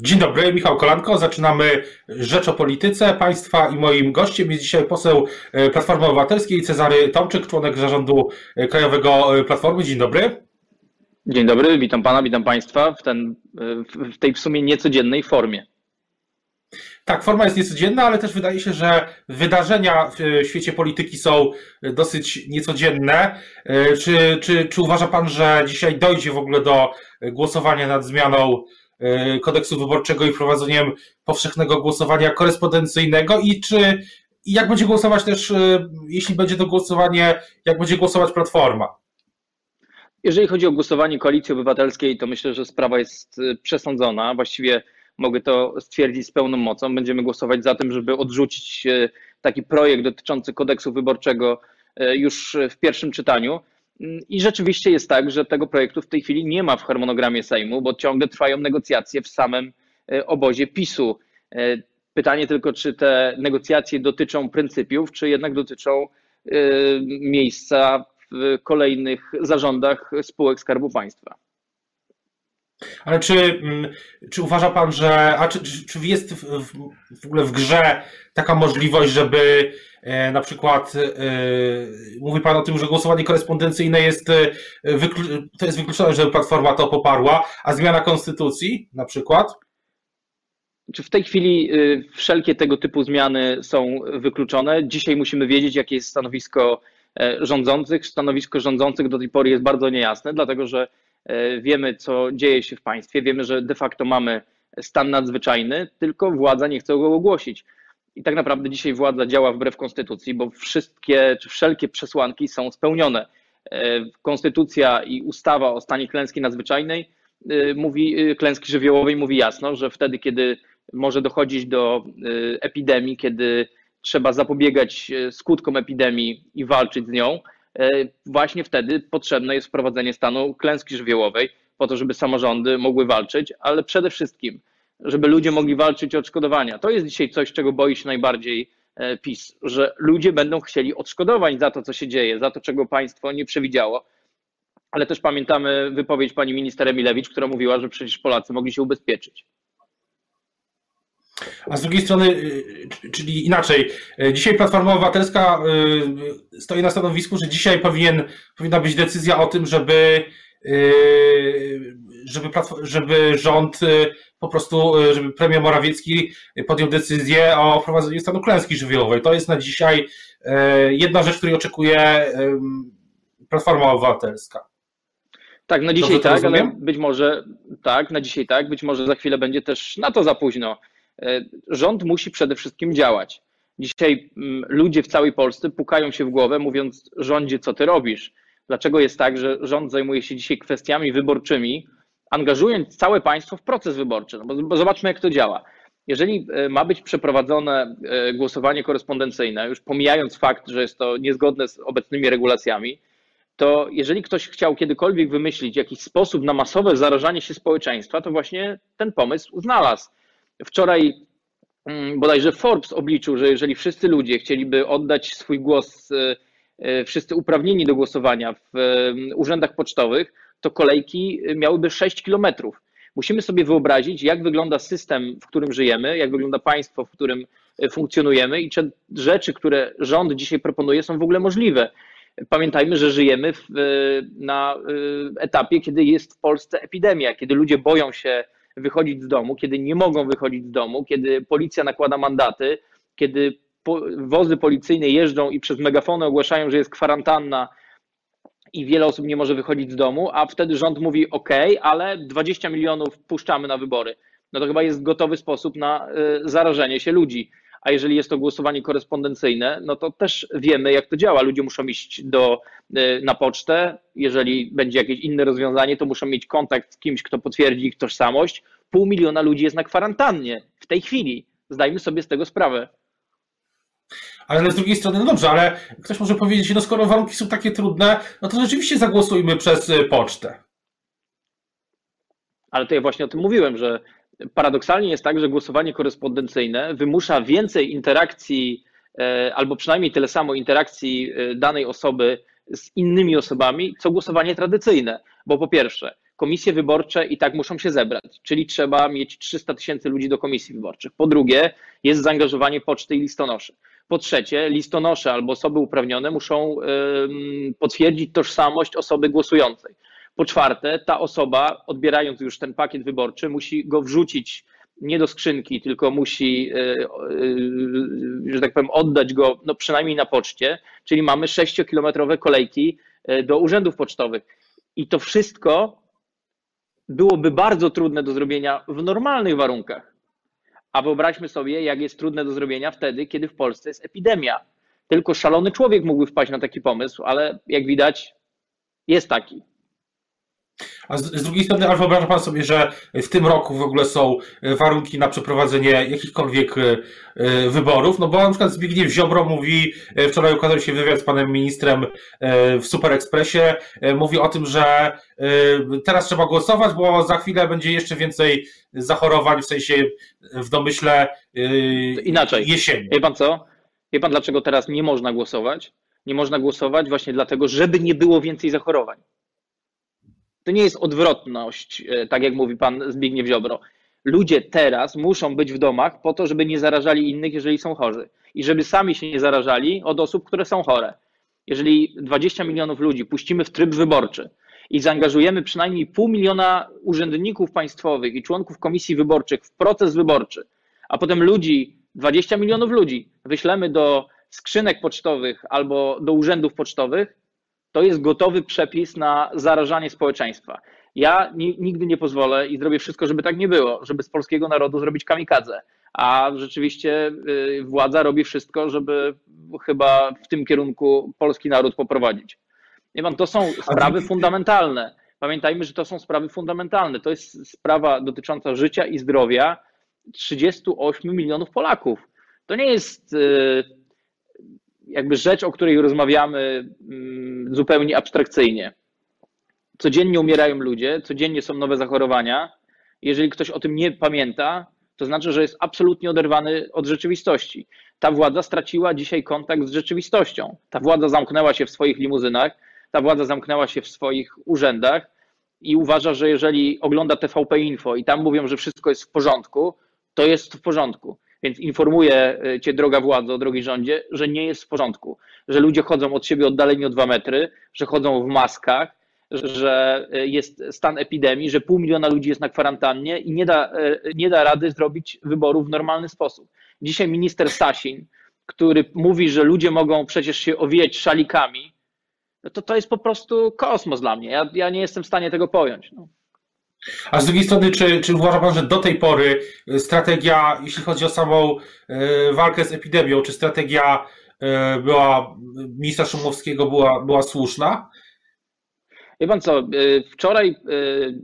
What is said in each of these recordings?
Dzień dobry, Michał Kolanko. Zaczynamy Rzecz o Polityce Państwa i moim gościem jest dzisiaj poseł e, Platformy Obywatelskiej Cezary Tomczyk, członek zarządu e, Krajowego e, Platformy. Dzień dobry. Dzień dobry, witam Pana, witam Państwa w, ten, w tej w sumie niecodziennej formie. Tak, forma jest niecodzienna, ale też wydaje się, że wydarzenia w świecie polityki są dosyć niecodzienne. Czy, czy, czy uważa Pan, że dzisiaj dojdzie w ogóle do głosowania nad zmianą kodeksu wyborczego i wprowadzeniem powszechnego głosowania korespondencyjnego i czy i jak będzie głosować też, e, jeśli będzie to głosowanie, jak będzie głosować Platforma? Jeżeli chodzi o głosowanie Koalicji Obywatelskiej, to myślę, że sprawa jest e, przesądzona. Właściwie mogę to stwierdzić z pełną mocą. Będziemy głosować za tym, żeby odrzucić taki projekt dotyczący kodeksu wyborczego już w pierwszym czytaniu. I rzeczywiście jest tak, że tego projektu w tej chwili nie ma w harmonogramie Sejmu, bo ciągle trwają negocjacje w samym e, obozie PiSu. E, pytanie tylko, czy te negocjacje dotyczą pryncypiów, czy jednak dotyczą e, miejsca w kolejnych zarządach spółek Skarbu Państwa. Ale czy, mm, czy uważa Pan, że. A czy, czy jest w, w ogóle w grze taka możliwość, żeby e, na przykład e, mówi Pan o tym, że głosowanie korespondencyjne jest, e, to jest wykluczone, żeby Platforma to poparła, a zmiana konstytucji na przykład? Czy w tej chwili wszelkie tego typu zmiany są wykluczone? Dzisiaj musimy wiedzieć, jakie jest stanowisko rządzących. Stanowisko rządzących do tej pory jest bardzo niejasne, dlatego że wiemy, co dzieje się w państwie, wiemy, że de facto mamy stan nadzwyczajny, tylko władza nie chce go ogłosić. I tak naprawdę dzisiaj władza działa wbrew konstytucji, bo wszystkie czy wszelkie przesłanki są spełnione. E, konstytucja i ustawa o stanie klęski nadzwyczajnej e, mówi, klęski żywiołowej mówi jasno, że wtedy, kiedy może dochodzić do epidemii, kiedy trzeba zapobiegać skutkom epidemii i walczyć z nią, E, właśnie wtedy potrzebne jest wprowadzenie stanu klęski żywiołowej, po to, żeby samorządy mogły walczyć, ale przede wszystkim, żeby ludzie mogli walczyć o odszkodowania. To jest dzisiaj coś, czego boi się najbardziej e, PiS, że ludzie będą chcieli odszkodowań za to, co się dzieje, za to, czego państwo nie przewidziało. Ale też pamiętamy wypowiedź pani minister Emilewicz, która mówiła, że przecież Polacy mogli się ubezpieczyć. A z drugiej strony, y, czyli inaczej, y, dzisiaj Platforma Obywatelska y, stoi na stanowisku, że dzisiaj powinien, powinna być decyzja o tym, żeby, żeby, żeby rząd po prostu, żeby premier Morawiecki podjął decyzję o wprowadzeniu stanu klęski żywiołowej. To jest na dzisiaj jedna rzecz, której oczekuje Platforma Obywatelska. Tak, na dzisiaj tak, ale być może tak, na dzisiaj tak, być może za chwilę będzie też na to za późno. E, rząd musi przede wszystkim działać. Dzisiaj mm, ludzie w całej Polsce pukają się w głowę, mówiąc: Rządzie, co ty robisz? Dlaczego jest tak, że rząd zajmuje się dzisiaj kwestiami wyborczymi, angażując całe państwo w proces wyborczy? No bo, zobaczmy, jak to działa. Jeżeli e, ma być przeprowadzone e, głosowanie korespondencyjne, już pomijając fakt, że jest to niezgodne z obecnymi regulacjami, to jeżeli ktoś chciał kiedykolwiek wymyślić jakiś sposób na masowe zarażanie się społeczeństwa, to właśnie ten pomysł znalazł. Wczoraj mm, bodajże Forbes obliczył, że jeżeli wszyscy ludzie chcieliby oddać swój głos, e, e, wszyscy uprawnieni do głosowania w e, urzędach pocztowych, to kolejki miałyby 6 kilometrów. Musimy sobie wyobrazić, jak wygląda system, w którym żyjemy, jak wygląda państwo, w którym funkcjonujemy i czy rzeczy, które rząd dzisiaj proponuje, są w ogóle możliwe. Pamiętajmy, że żyjemy w, na etapie, kiedy jest w Polsce epidemia, kiedy ludzie boją się wychodzić z domu, kiedy nie mogą wychodzić z domu, kiedy policja nakłada mandaty, kiedy wozy policyjne jeżdżą i przez megafony ogłaszają, że jest kwarantanna i wiele osób nie może wychodzić z domu, a wtedy rząd mówi: OK, ale 20 milionów puszczamy na wybory. No to chyba jest gotowy sposób na y, zarażenie się ludzi. A jeżeli jest to głosowanie korespondencyjne, no to też wiemy, jak to działa. Ludzie muszą iść do, y, na pocztę. Jeżeli będzie jakieś inne rozwiązanie, to muszą mieć kontakt z kimś, kto potwierdzi ich tożsamość. Pół miliona ludzi jest na kwarantannie w tej chwili. Zdajmy sobie z tego sprawę. Ale z drugiej strony, no dobrze, ale ktoś może powiedzieć, no skoro warunki są takie trudne, no to rzeczywiście zagłosujmy przez y, pocztę. Ale to ja właśnie o tym mówiłem, że paradoksalnie jest tak, że głosowanie korespondencyjne wymusza więcej interakcji, e, albo przynajmniej tyle samo interakcji e, danej osoby z innymi osobami, co głosowanie tradycyjne. Bo po pierwsze, komisje wyborcze i tak muszą się zebrać, czyli trzeba mieć 300 tysięcy ludzi do komisji wyborczych. Po drugie, jest zaangażowanie poczty i listonoszy. Po trzecie, listonosze albo osoby uprawnione muszą potwierdzić tożsamość osoby głosującej. Po czwarte, ta osoba, odbierając już ten pakiet wyborczy, musi go wrzucić nie do skrzynki, tylko musi, e, e, że tak powiem, oddać go no przynajmniej na poczcie, czyli mamy 6-kilometrowe kolejki e, do urzędów pocztowych. I to wszystko byłoby bardzo trudne do zrobienia w normalnych warunkach. A wyobraźmy sobie, jak jest trudne do zrobienia wtedy, kiedy w Polsce jest epidemia. Tylko szalony człowiek mógłby wpaść na taki pomysł, ale jak widać, jest taki. A z, z, drugiej strony, ale wyobraża Pan sobie, że w tym roku w ogóle są e, warunki na przeprowadzenie jakichkolwiek e, e, wyborów? No bo na przykład Zbigniew Ziobro mówi, wczoraj ukazał się wywiad z Panem Ministrem w Super Expressie, mówi o tym, że teraz trzeba głosować, bo za chwilę będzie jeszcze więcej zachorowań, w sensie w domyśle Inaczej. jesieni. Wie Pan co? Wie Pan dlaczego teraz nie można głosować? Nie można głosować właśnie dlatego, żeby nie było więcej zachorowań. To nie jest odwrotność, e, tak jak mówi pan Zbigniew Ziobro. Ludzie teraz muszą być w domach po to, żeby nie zarażali innych, jeżeli są chorzy. I żeby sami się nie zarażali od osób, które są chore. Jeżeli 20 milionów ludzi puścimy w tryb wyborczy i zaangażujemy przynajmniej pół miliona urzędników państwowych i członków komisji wyborczych w proces wyborczy, a potem ludzi, 20 milionów ludzi, wyślemy do skrzynek pocztowych albo do urzędów pocztowych, to jest gotowy przepis na zarażanie społeczeństwa. Ja nigdy nie pozwolę i zrobię wszystko, żeby tak nie było, żeby z polskiego narodu zrobić kamikadze. A rzeczywiście y, władza robi wszystko, żeby chyba w tym kierunku polski naród poprowadzić. Nie pan, to są sprawy fundamentalne. Pamiętajmy, że to są sprawy fundamentalne. To jest sprawa dotycząca życia i zdrowia 38 milionów Polaków. To nie jest y, jakby rzecz, o której rozmawiamy mm, zupełnie abstrakcyjnie. Codziennie umierają ludzie, codziennie są nowe zachorowania. Jeżeli ktoś o tym nie pamięta, to znaczy, że jest absolutnie oderwany od rzeczywistości. Ta władza straciła dzisiaj kontakt z rzeczywistością. Ta władza zamknęła się w swoich limuzynach, ta władza zamknęła się w swoich urzędach i uważa, że jeżeli ogląda TVP Info i tam mówią, że wszystko jest w porządku, to jest w porządku. Więc informuję e, Cię, droga władzo, drogi rządzie, że nie jest w porządku, że ludzie chodzą od siebie oddaleni o dwa metry, że chodzą w maskach, że e, jest stan epidemii, że pół miliona ludzi jest na kwarantannie i nie da, e, nie da rady zrobić wyborów w normalny sposób. Dzisiaj minister Sasin, który mówi, że ludzie mogą przecież się owijać szalikami, no to to jest po prostu kosmos dla mnie. Ja, ja nie jestem w stanie tego pojąć. No. A z drugiej strony, czy, czy uważa Pan, że do tej pory y, strategia, jeśli chodzi o samą y, walkę z epidemią, czy strategia y, była ministra Szumowskiego była, była słuszna? Wie pan co, wczoraj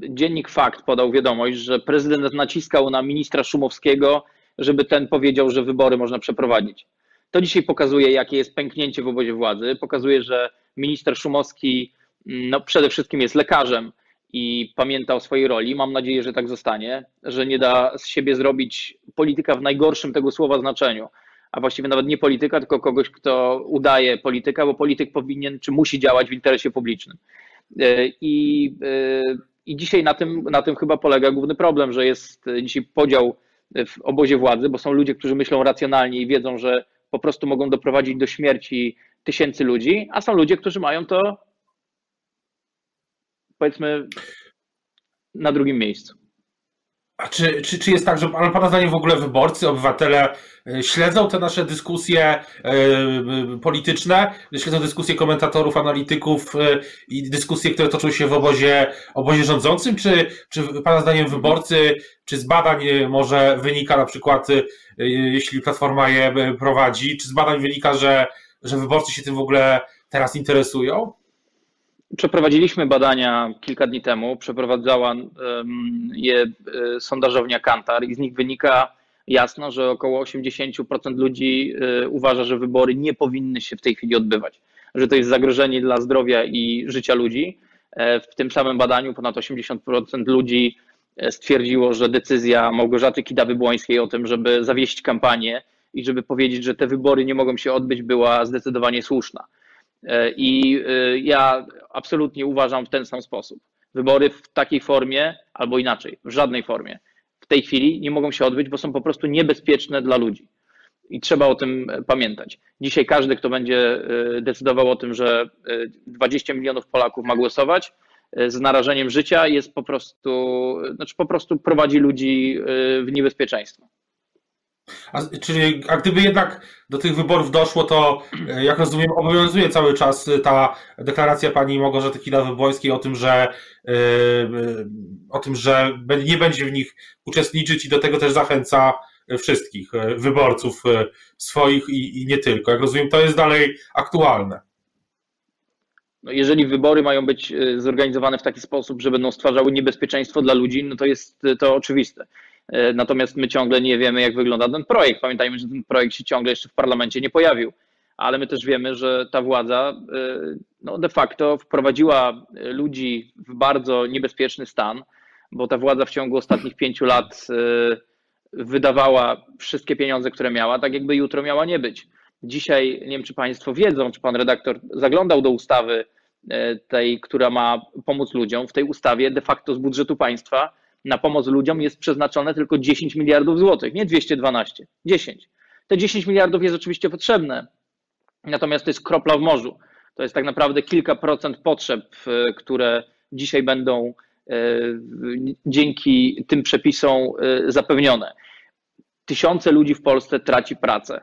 dziennik Fakt podał wiadomość, że prezydent naciskał na ministra Szumowskiego, żeby ten powiedział, że wybory można przeprowadzić. To dzisiaj pokazuje, jakie jest pęknięcie w obozie władzy. Pokazuje, że minister Szumowski mm, no, przede wszystkim jest lekarzem, i pamięta o swojej roli. Mam nadzieję, że tak zostanie, że nie da z siebie zrobić polityka w najgorszym tego słowa znaczeniu, a właściwie nawet nie polityka, tylko kogoś, kto udaje polityka, bo polityk powinien czy musi działać w interesie publicznym. E, I, e, i dzisiaj na tym, na tym chyba polega główny problem, że jest dzisiaj podział w obozie władzy, bo są ludzie, którzy myślą racjonalnie i wiedzą, że po prostu mogą doprowadzić do śmierci tysięcy ludzi, a są ludzie, którzy mają to powiedzmy na drugim miejscu. A czy, czy, czy jest tak, że ale Pana zdaniem w ogóle wyborcy, obywatele e, śledzą te nasze dyskusje y, polityczne, śledzą dyskusje komentatorów, analityków y, i dyskusje, które toczą się w obozie, obozie rządzącym? Czy, czy Pana zdaniem wyborcy, czy z badań może wynika na przykład, jeśli Platforma je prowadzi, czy z badań wynika, że, że wyborcy się tym w ogóle teraz interesują? Przeprowadziliśmy badania kilka dni temu, przeprowadzała je e, sondażownia Kantar i z nich wynika jasno, że około 80% ludzi e, uważa, że wybory nie powinny się w tej chwili odbywać, że to jest zagrożenie dla zdrowia i życia ludzi. E, w tym samym badaniu ponad 80% ludzi stwierdziło, że decyzja Małgorzaty Kidawy-Błońskiej o tym, żeby zawieść kampanię i żeby powiedzieć, że te wybory nie mogą się odbyć, była zdecydowanie słuszna. E, I e, ja absolutnie uważam w ten sam sposób. Wybory w takiej formie, albo inaczej, w żadnej formie, w tej chwili nie mogą się odbyć, bo są po prostu niebezpieczne dla ludzi. I trzeba o tym pamiętać. Dzisiaj każdy, kto będzie y, decydował o tym, że 20 y, milionów Polaków ma głosować z narażeniem życia, jest po prostu, znaczy po prostu prowadzi ludzi w niebezpieczeństwo. A, czyli, a gdyby jednak do tych wyborów doszło, to jak rozumiem, obowiązuje cały czas ta deklaracja pani Małgorzaty Kidawy-Błońskiej o tym, że o tym, że nie będzie w nich uczestniczyć i do tego też zachęca wszystkich e, wyborców e, swoich i, i nie tylko. Jak rozumiem, to jest dalej aktualne. No jeżeli wybory mają być e, zorganizowane w taki sposób, że będą stwarzały niebezpieczeństwo dla ludzi, no to jest to oczywiste. Natomiast my ciągle nie wiemy, jak wygląda ten projekt. Pamiętajmy, że ten projekt się ciągle jeszcze w parlamencie nie pojawił, ale my też wiemy, że ta władza no de facto wprowadziła ludzi w bardzo niebezpieczny stan, bo ta władza w ciągu ostatnich pięciu lat wydawała wszystkie pieniądze, które miała, tak jakby jutro miała nie być. Dzisiaj, nie wiem czy Państwo wiedzą, czy Pan redaktor zaglądał do ustawy e, tej, która ma pomóc ludziom. W tej ustawie de facto z budżetu państwa na pomoc ludziom jest przeznaczone tylko 10 miliardów złotych, nie 212, 10. Te 10 miliardów jest oczywiście potrzebne, natomiast to jest kropla w morzu. To jest tak naprawdę kilka procent potrzeb, e, które dzisiaj będą e, dzięki tym przepisom zapewnione. Tysiące ludzi w Polsce traci pracę.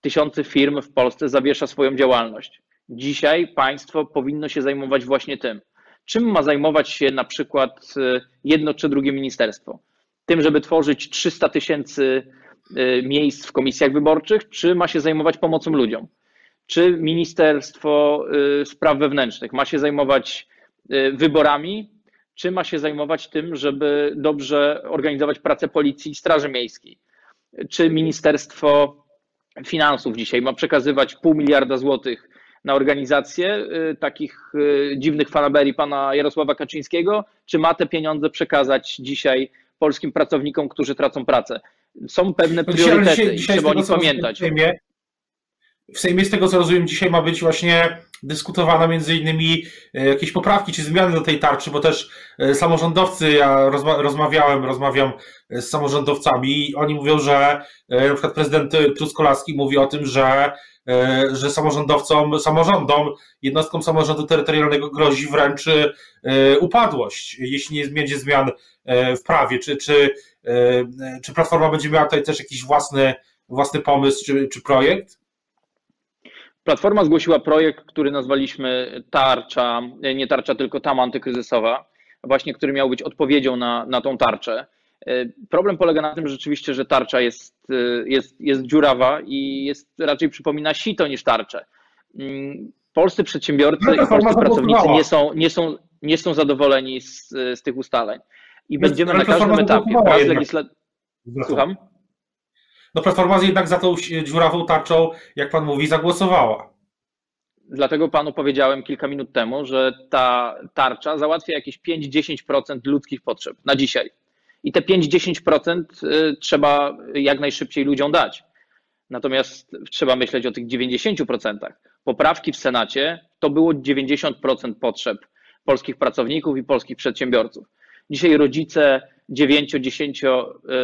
Tysiące firm w Polsce zawiesza swoją działalność. Dzisiaj państwo powinno się zajmować właśnie tym. Czym ma zajmować się na przykład e, jedno czy drugie ministerstwo? Tym, żeby tworzyć 300 tysięcy e, miejsc w komisjach wyborczych, czy ma się zajmować pomocą ludziom? Czy Ministerstwo e, Spraw Wewnętrznych ma się zajmować wyborami, czy ma się zajmować tym, żeby dobrze organizować pracę policji i Straży Miejskiej? czy Ministerstwo Finansów dzisiaj ma przekazywać pół miliarda złotych na organizację y, takich y, dziwnych fanaberii pana Jarosława Kaczyńskiego, czy ma te pieniądze przekazać dzisiaj polskim pracownikom, którzy tracą pracę? Są pewne priorytety dzisiaj, dzisiaj i trzeba o nich pamiętać. W Sejmie, z tego co rozumiem, dzisiaj ma być właśnie dyskutowana między innymi e, jakieś poprawki czy zmiany do tej tarczy, bo też e, samorządowcy, ja rozma rozmawiałem, rozmawiam e, z samorządowcami i oni mówią, że na przykład prezydent Truskolaski mówi o tym, że że samorządowcom, samorządom, jednostkom samorządu terytorialnego grozi wręcz upadłość, jeśli nie będzie zmian w prawie. Czy, czy, czy Platforma będzie miała tutaj też jakiś własny, własny pomysł czy, czy projekt? Platforma zgłosiła projekt, który nazwaliśmy tarcza, nie tarcza, tylko tam antykryzysowa, właśnie który miał być odpowiedzią na, na tą tarczę. Problem polega na tym że rzeczywiście, że tarcza jest, jest, jest dziurawa i jest raczej przypomina sito niż tarczę. Polscy przedsiębiorcy no, i polscy pracownicy nie są, nie, są, nie są zadowoleni z, z tych ustaleń. I będziemy na każdym etapie prac legislacyjnych. Słucham? No Platforma jednak za tą dziurawą tarczą, jak pan mówi, zagłosowała. Dlatego panu powiedziałem kilka minut temu, że ta tarcza załatwia jakieś 5-10% ludzkich potrzeb na dzisiaj. I te 5-10% y, trzeba jak najszybciej ludziom dać. Natomiast trzeba myśleć o tych 90%. Poprawki w Senacie to było 90% potrzeb polskich pracowników i polskich przedsiębiorców. Dzisiaj rodzice 9, 10,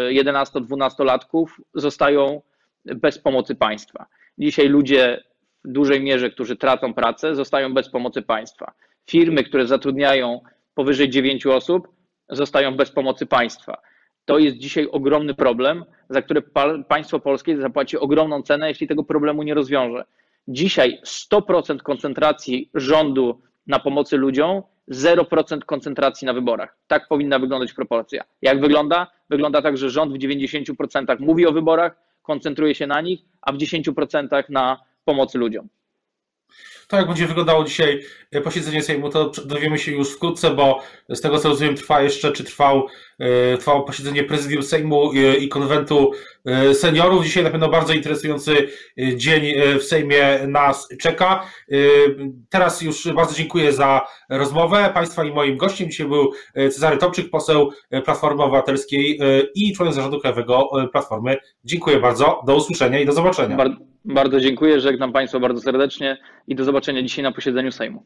11, 12 latków zostają bez pomocy państwa. Dzisiaj ludzie w dużej mierze, którzy tracą pracę, zostają bez pomocy państwa. Firmy, które zatrudniają powyżej 9 osób, zostają bez pomocy państwa. To jest dzisiaj ogromny problem, za który państwo polskie zapłaci ogromną cenę, jeśli tego problemu nie rozwiąże. Dzisiaj 100% koncentracji rządu na pomocy ludziom 0% koncentracji na wyborach. Tak powinna wyglądać proporcja. Jak wygląda? Wygląda tak, że rząd w 90% mówi o wyborach, koncentruje się na nich, a w 10% na pomocy ludziom. To jak będzie wyglądało dzisiaj e, posiedzenie Sejmu, to dowiemy się już wkrótce, bo z tego co rozumiem trwa jeszcze, czy trwał, e, trwało posiedzenie prezydium Sejmu e, i konwentu seniorów. Dzisiaj na pewno bardzo interesujący dzień w Sejmie nas czeka. Teraz już bardzo dziękuję za rozmowę Państwa i moim gościem. Dzisiaj był Cezary Tomczyk, poseł Platformy Obywatelskiej i członek zarządu krajowego Platformy. Dziękuję bardzo, do usłyszenia i do zobaczenia. Bardzo dziękuję, żegnam Państwa bardzo serdecznie i do zobaczenia dzisiaj na posiedzeniu Sejmu.